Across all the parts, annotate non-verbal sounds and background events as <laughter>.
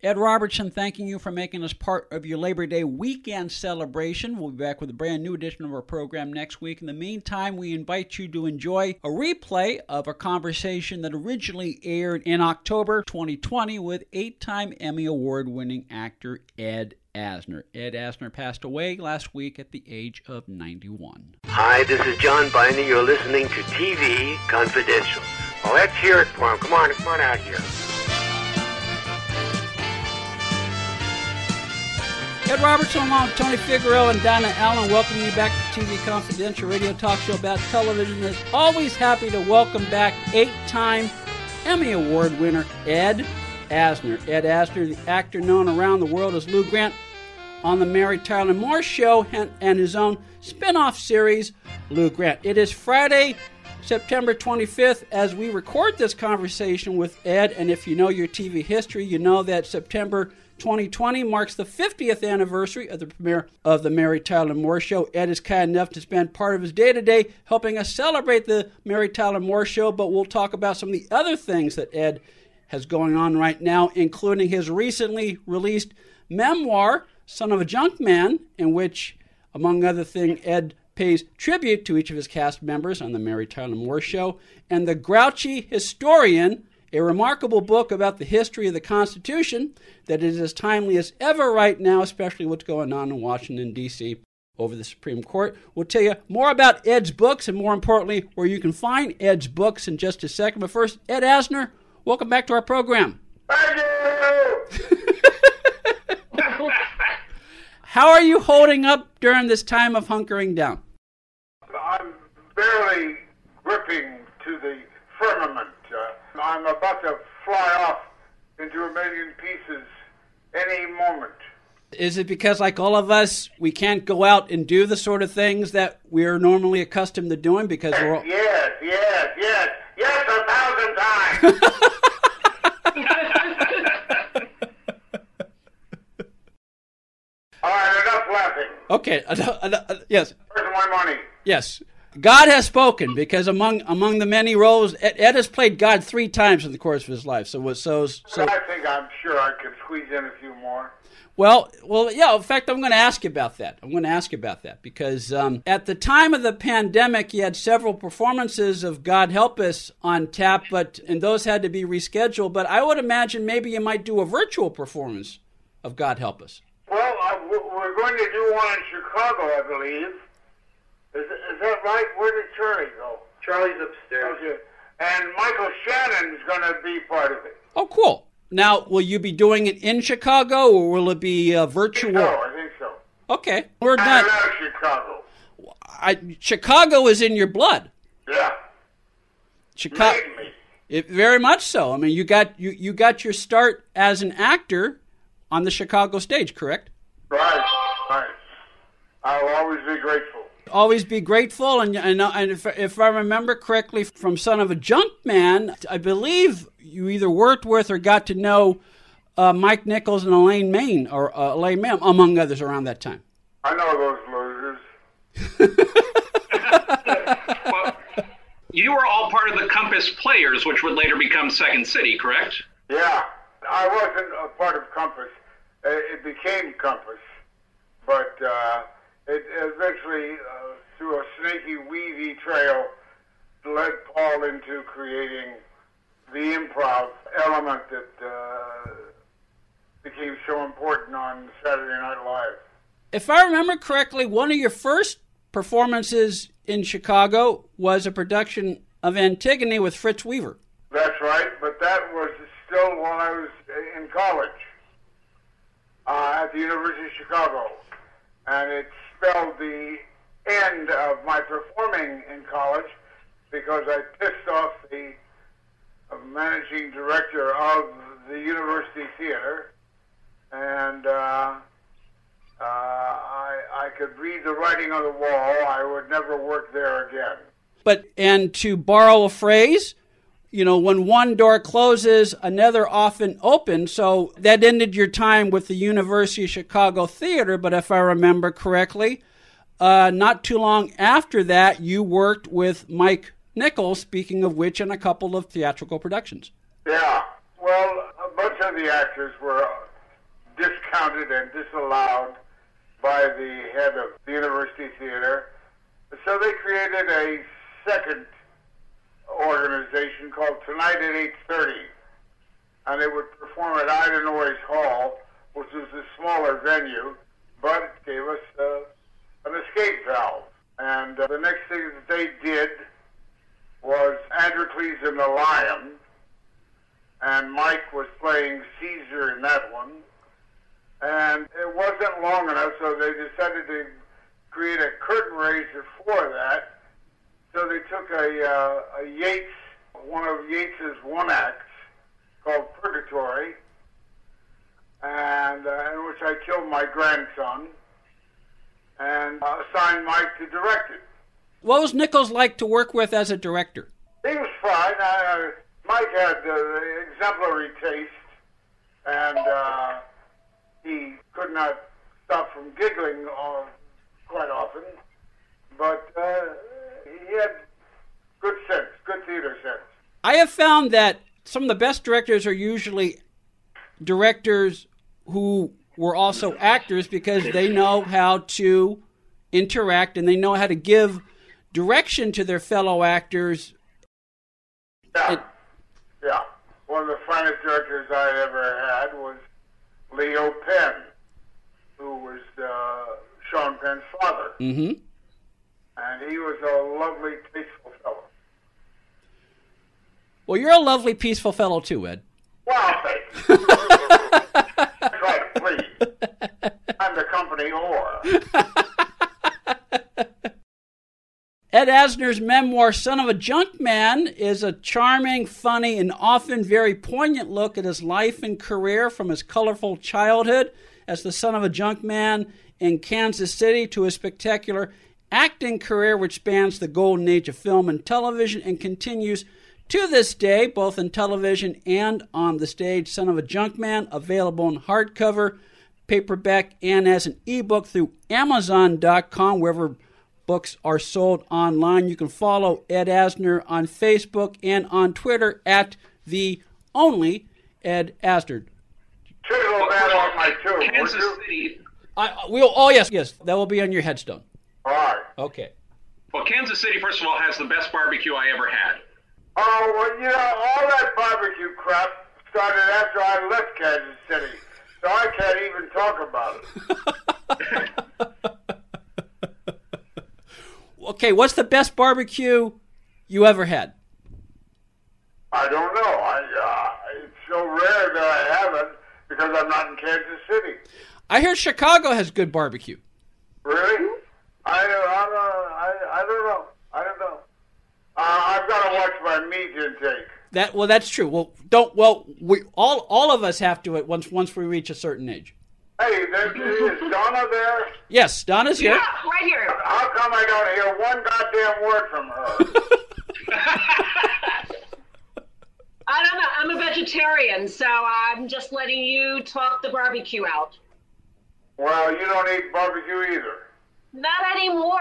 Ed Robertson, thanking you for making us part of your Labor Day weekend celebration. We'll be back with a brand new edition of our program next week. In the meantime, we invite you to enjoy a replay of a conversation that originally aired in October 2020 with eight time Emmy Award winning actor Ed Asner. Ed Asner passed away last week at the age of 91. Hi, this is John Binder. You're listening to TV Confidential. Well, let's hear it for him. Come on, come on out here. Ed Robertson along with Tony Figueroa and Donna Allen welcoming you back to TV Confidential radio talk show about television. Is always happy to welcome back eight-time Emmy Award winner Ed Asner. Ed Asner, the actor known around the world as Lou Grant on the Mary Tyler Moore Show and, and his own spin-off series, Lou Grant. It is Friday, September 25th, as we record this conversation with Ed. And if you know your TV history, you know that September 2020 marks the 50th anniversary of the premiere of the Mary Tyler Moore Show. Ed is kind enough to spend part of his day today helping us celebrate the Mary Tyler Moore Show, but we'll talk about some of the other things that Ed has going on right now, including his recently released memoir, Son of a Junk Man, in which, among other things, Ed pays tribute to each of his cast members on the Mary Tyler Moore Show, and The Grouchy Historian, a remarkable book about the history of the Constitution that is as timely as ever right now, especially what's going on in Washington, D.C. over the Supreme Court. We'll tell you more about Ed's books and, more importantly, where you can find Ed's books in just a second. But first, Ed Asner, welcome back to our program. Thank you! <laughs> How are you holding up during this time of hunkering down? I'm barely gripping to the firmament. I'm about to fly off into a million pieces any moment. Is it because, like all of us, we can't go out and do the sort of things that we're normally accustomed to doing because we're all... Yes, yes, yes, yes, a thousand times. <laughs> All right, enough laughing. Okay, uh, uh, yes, Where's my money? yes. God has spoken because among among the many roles, Ed, Ed has played God three times in the course of his life. So so so. I think I'm sure I could squeeze in a few more. Well, well, yeah. In fact, I'm going to ask you about that. I'm going to ask you about that because um, at the time of the pandemic, you had several performances of "God Help Us" on tap, but and those had to be rescheduled. But I would imagine maybe you might do a virtual performance of "God Help Us." Well, uh, we're going to do one in Chicago, I believe. Is, is that right? Where did Charlie go? Charlie's upstairs. Okay. And Michael Shannon's going to be part of it. Oh, cool. Now, will you be doing it in Chicago or will it be uh, virtual? No, I think so. Okay, we're I done. love Chicago. I, Chicago is in your blood. Yeah. Chicago, it, very much so. I mean, you got you you got your start as an actor on the Chicago stage, correct? Right, right. I'll always be grateful. Always be grateful, and and, and if, if I remember correctly, from Son of a Junk Man, I believe you either worked with or got to know uh, Mike Nichols and Elaine May, or uh, Elaine May, among others, around that time. I know those losers. <laughs> Well, you were all part of the Compass Players, which would later become Second City, correct? Yeah. I wasn't a part of Compass. Uh, It became Compass. But uh, it eventually, uh, through a snaky, weavy trail, led Paul into creating the improv element that uh, became so important on Saturday Night Live. If I remember correctly, one of your first performances in Chicago was a production of Antigone with Fritz Weaver. That's right, but that was still when I was in college uh, at the University of Chicago. And it spelled the end of my performing in college because I pissed off the managing director of the University Theater and uh, uh, I, I could read the writing on the wall. I would never work there again. But, and to borrow a phrase, you know, when one door closes, another often opens. So that ended your time with the University of Chicago Theater. But if I remember correctly, uh, not too long after that, you worked with Mike Nichols, speaking of which, in a couple of theatrical productions. Yeah. Well, a bunch of the actors were discounted and disallowed by the head of the University Theater. So they created a second organization called Tonight at 8.30. And it would perform at Ida Noyes Hall, which was a smaller venue, but it gave us uh, an escape valve. And uh, the next thing that they did was Androcles and the Lion, and Mike was playing Caesar in that one. And it wasn't long enough, so they decided to create a curtain raiser for that. So they took a, uh, a Yeats, one of Yeats's one acts called Purgatory, and uh, in which I killed my grandson, and uh, assigned Mike to direct it. What was Nichols like to work with as a director? He was fine. Uh, Mike had uh, exemplary taste, and uh, he could not stop from giggling uh, quite often. But uh, he had good sense, good theater sense. I have found that some of the best directors are usually directors who were also actors because they know how to interact and they know how to give direction to their fellow actors. Yeah. It- yeah. One of the finest directors I ever had was Leo Penn, who was uh, Sean Penn's father. hmm And he was a lovely, tasteful fellow. Well, you're a lovely, peaceful fellow too, Ed. Well, thanks. Try to please. I'm the company whore. <laughs> Ed Asner's memoir, Son of a Junk Man, is a charming, funny, and often very poignant look at his life and career from his colorful childhood as the son of a junk man in Kansas City to his spectacular acting career, which spans the golden age of film and television and continues to this day, both in television and on the stage. Son of a Junk Man, available in hardcover, paperback, and as an ebook through Amazon.com, wherever books are sold online. You can follow Ed Asner on Facebook and on Twitter at the only Ed Asner. Chisel that on my tube, Kansas? City. I, we'll, oh yes, yes, that will be on your headstone. All right. Okay. Well, Kansas City, first of all, has the best barbecue I ever had. Oh, well, you know, all that barbecue crap started after I left Kansas City, so I can't even talk about it. <laughs> Okay, what's the best barbecue you ever had? I don't know. I, uh, it's so rare that I haven't because I'm not in Kansas City. I hear Chicago has good barbecue. Really? I, don't- I, don't- I, I don't know. I don't know. Uh, I've got to watch my meat intake. That well, that's true. Well, don't well, we all all of us have to it once once we reach a certain age. Hey, there, is Donna there? Yes, Donna's here. Yeah, right here. How come I don't hear one goddamn word from her? <laughs> I don't know. I'm a vegetarian, so I'm just letting you talk the barbecue out. well, you don't eat barbecue either. Not anymore.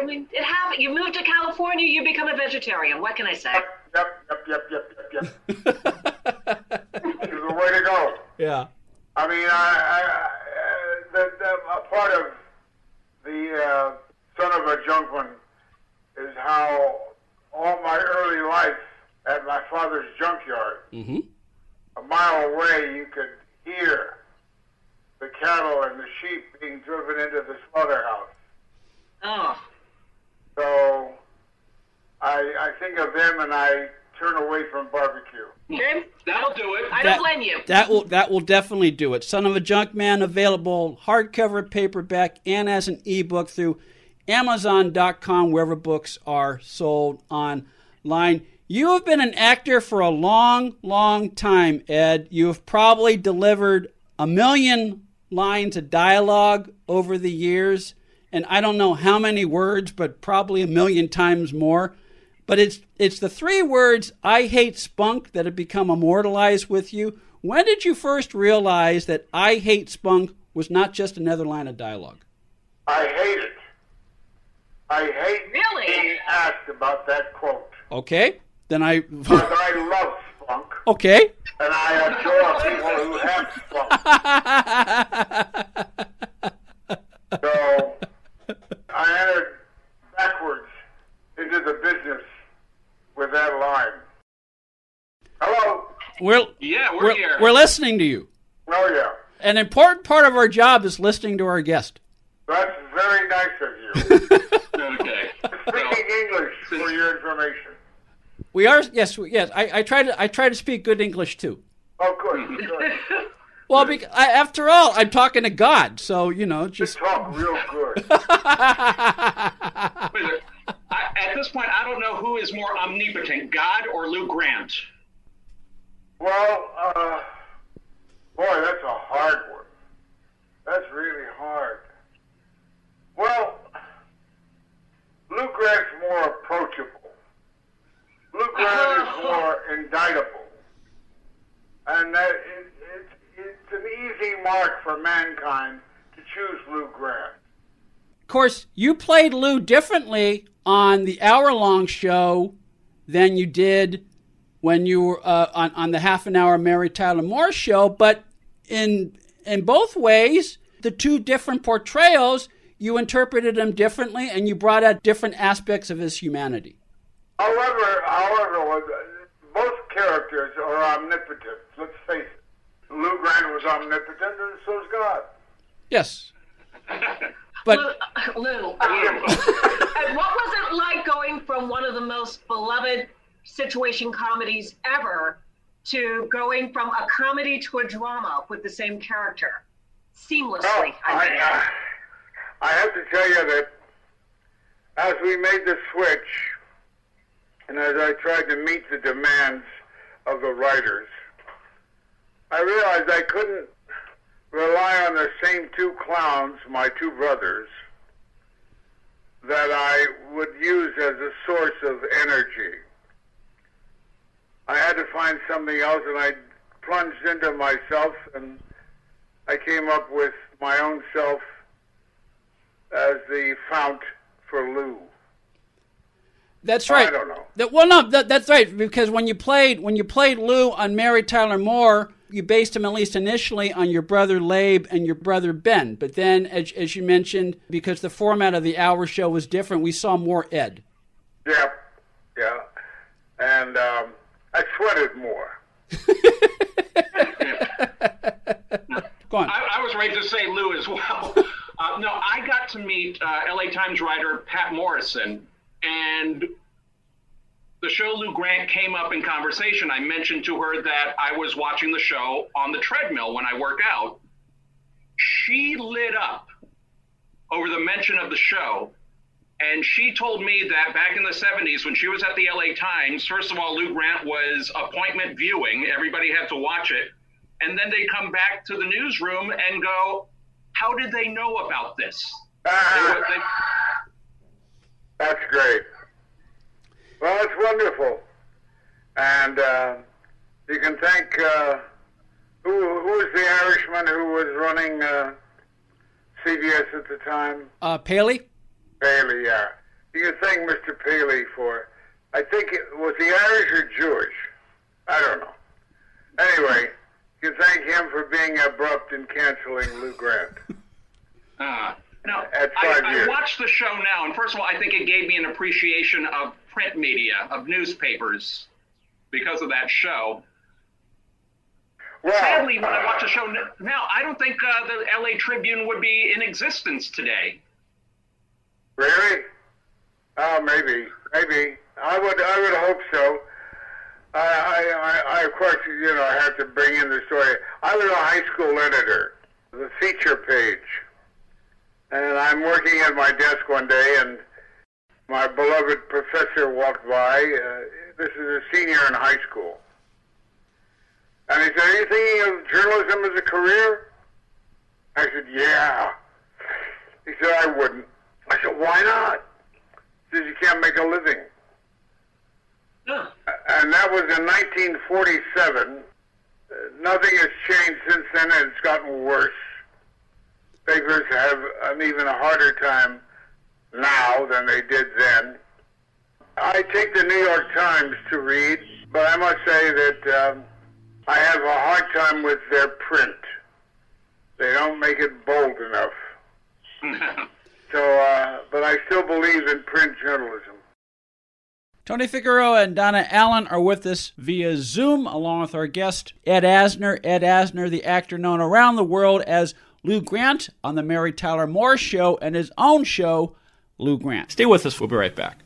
I mean, it happened. You move to California, you become a vegetarian. What can I say? Yep, yep, yep, yep, yep, yep. It's the way to go. Yeah. I mean, I, I, I the, the, a part of the uh, son of a junkman is how all my early life at my father's junkyard, Mm-hmm. a mile away, you could hear the cattle and the sheep being driven into the slaughterhouse. Oh, So I, I think of them and I turn away from barbecue. okay. That'll do it. I That- don't blame you. That will that will definitely do it. Son of a Junk Man available hardcover, paperback, and as an ebook through Amazon.com, wherever books are sold online. You have been an actor for a long, long time, Ed. You have probably delivered a million lines of dialogue over the years, and I don't know how many words, but probably a million times more. But it's it's the three words "I hate spunk" that have become immortalized with you. When did you first realize that "I hate spunk" was not just another line of dialogue? I hate it. I hate Really? being asked about that quote. Okay, then I. <laughs> Because I love spunk, okay. and I adore people who have <laughs> spunk. So I entered backwards into the business with that line. Hello. Yeah, We're we're, we're, here. we're listening to you. Oh yeah, An important part of our job is listening to our guest. that's very nice of you. <laughs> okay. Speaking English for your information. We are yes we- yes. I, I try to I try to speak good English too. Oh, good. <laughs> good. Well, because, I, after all, I'm talking to God, so you know, just Talk real good. <laughs> Wait a minute. I, at this point, I don't know who is more omnipotent, God or Lou Grant. Well, uh, boy, that's a hard one. That's really hard. Well, Lou Grant's more approachable. Lou Grant is more indictable. And that it, it, it's an easy mark for mankind to choose Lou Grant. of course you played Lou differently on the hour-long show than you did when you were uh, on on the half an hour Mary Tyler Moore show. But in in both ways, the two different portrayals, you interpreted them differently, and you brought out different aspects of his humanity. However, however, both characters are omnipotent. Let's face it. Lou Grant was omnipotent, and so's God. Yes, <laughs> but Lou, Lou um, and what was it like going from one of the most beloved situation comedies ever to going from a comedy to a drama with the same character seamlessly? Oh, I I, mean. uh, I have to tell you that as we made the switch, and as I tried to meet the demands of the writers, I realized I couldn't rely on the same two clowns, my two brothers, that I would use as a source of energy. I had to find something else, and I plunged into myself, and I came up with my own self as the fount for Lou. That's right. I don't know. That, well, no, that, that's right. Because when you played when you played Lou on Mary Tyler Moore, you based him at least initially on your brother Labe and your brother Ben. But then, as, as you mentioned, because the format of the hour show was different, we saw more Ed. Yeah, yeah. And um, I sweated more. <laughs> Go on. I, I was ready to say Lou as well. Uh, no, I got to meet uh, LA Times writer Patt Morrison, and the show Lou Grant came up in conversation. I mentioned to her that I was watching the show on the treadmill when I work out. She lit up over the mention of the show. And she told me that back in the 70s, when she was at the LA Times, first of all, Lou Grant was appointment viewing. Everybody had to watch it. And then they come back to the newsroom and go, How did they know about this? Ah. They they- That's great. Well, it's wonderful. And uh, you can thank, uh, who, who was the Irishman who was running uh, CBS at the time? Uh, Paley? Paley, yeah. You can thank Mr. Paley for, I think it was he Irish or Jewish? I don't know. Anyway, you can thank him for being abrupt in canceling Lou Grant. Uh, <laughs> no, At I, five I years. watched the show now, and first of all, I think it gave me an appreciation of print media, of newspapers, because of that show. Well, Sadly, when I watch the show now, I don't think uh, the LA Tribune would be in existence today. Really? Oh, maybe, maybe. I would, I would hope so. I, I, I, I, of course, you know, I have to bring in the story. I was a high school editor, the feature page, and I'm working at my desk one day, and my beloved professor walked by. Uh, this is a senior in high school, and he said, "Are you thinking of journalism as a career?" I said, yeah. He said, I wouldn't. I said, why not? He says, you can't make a living. Huh. And that was in 1947. Uh, nothing has changed since then, and it's gotten worse. Beggars have an even harder time now than they did then. I take the New York Times to read, but I must say that um, I have a hard time with their print. They don't make it bold enough. <laughs> So, uh, but I still believe in print journalism. Tony Figueroa and Donna Allen are with us via Zoom, along with our guest, Ed Asner. Ed Asner, the actor known around the world as Lou Grant on The Mary Tyler Moore Show and his own show, Lou Grant. Stay with us, we'll be right back.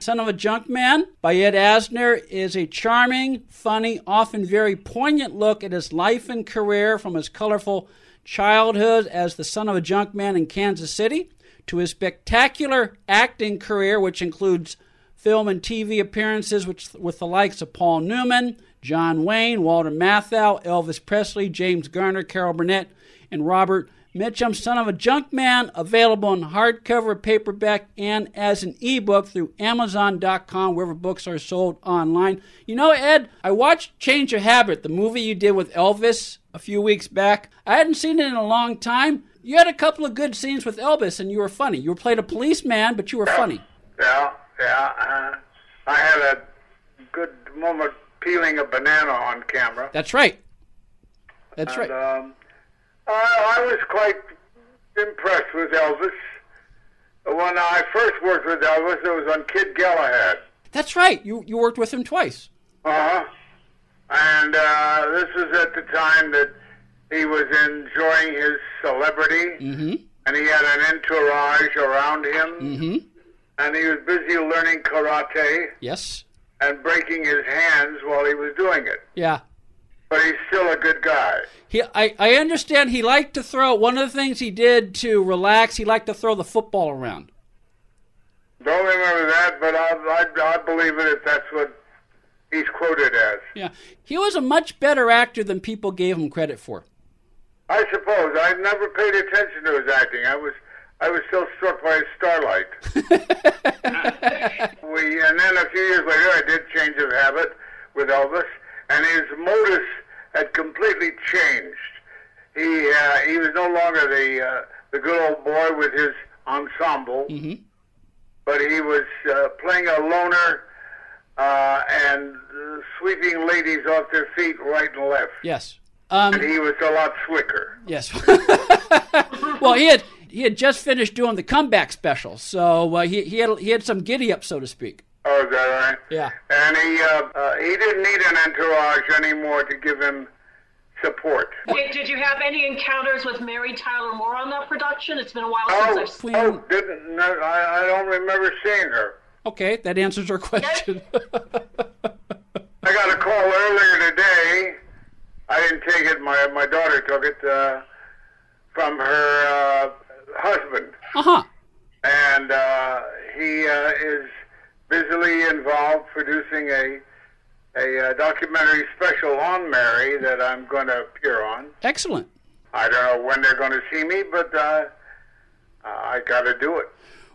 Son of a Junk Man by Ed Asner is a charming, funny, often very poignant look at his life and career from his colorful childhood as the son of a junk man in Kansas City to his spectacular acting career, which includes film and TV appearances which, with the likes of Paul Newman, John Wayne, Walter Matthau, Elvis Presley, James Garner, Carol Burnett, and Robert Mitchum, Son of a Junk Man, available in hardcover, paperback, and as an ebook through Amazon.com, wherever books are sold online. You know, Ed, I watched Change of Habit, the movie you did with Elvis a few weeks back. I hadn't seen it in a long time. You had a couple of good scenes with Elvis, and you were funny. You played a policeman, but you were funny. Yeah, yeah. Uh, I had a good moment peeling a banana on camera. That's right. That's and, right. Um, I, I was quite impressed with Elvis. When I first worked with Elvis, it was on Kid Galahad. That's right. You you worked with him twice. Uh huh. And uh, this was at the time that he was enjoying his celebrity, Mm-hmm. and he had an entourage around him, Mm-hmm. and he was busy learning karate Yes. And breaking his hands while he was doing it. Yeah. But he's still a good guy. He, I, I understand he liked to throw. One of the things he did to relax, he liked to throw the football around. Don't remember that, but I, I, I believe it if that's what he's quoted as. Yeah, he was a much better actor than people gave him credit for. I suppose I never paid attention to his acting. I was I was still struck by starlight. <laughs> we and then a few years later, I did Change of Habit with Elvis, and his modus had completely changed. He uh, he was no longer the uh, the good old boy with his ensemble, Mm-hmm. but he was uh, playing a loner uh, and sweeping ladies off their feet right and left. Yes. Um, And he was a lot slicker. yes. <laughs> well, he had he had just finished doing the comeback special, so uh, he he had he had some giddy up, so to speak. Oh, is that right? Yeah. And he uh, uh, he didn't need an entourage anymore to give him support. Did, did you have any encounters with Mary Tyler Moore on that production? It's been a while Oh, since I've seen. oh, didn't no, I, I don't remember seeing her. Okay, that answers our question. <laughs> I got a call earlier today. I didn't take it. My my daughter took it uh, from her uh, husband, uh huh. and uh, he uh, is busily involved producing a a uh, documentary special on Mary that I'm going to appear on. Excellent. I don't know when they're going to see me, but uh, I got to do it.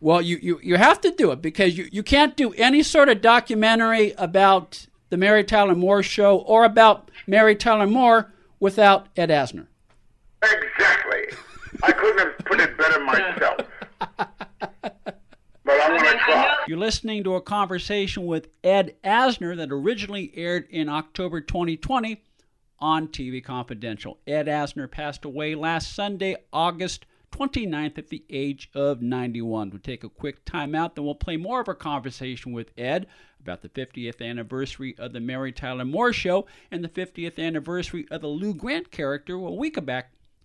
Well, you, you, you have to do it because you, you can't do any sort of documentary about the Mary Tyler Moore show or about Mary Tyler Moore without Ed Asner. Exactly. I couldn't have put it better myself. But I'm going to try. You're listening to a conversation with Ed Asner that originally aired in October 2020 on TV Confidential. Ed Asner passed away last Sunday, August 29th, at the age of 91. We'll take a quick time out, then we'll play more of our conversation with Ed about the 50th anniversary of the Mary Tyler Moore Show and the 50th anniversary of the Lou Grant character when we come back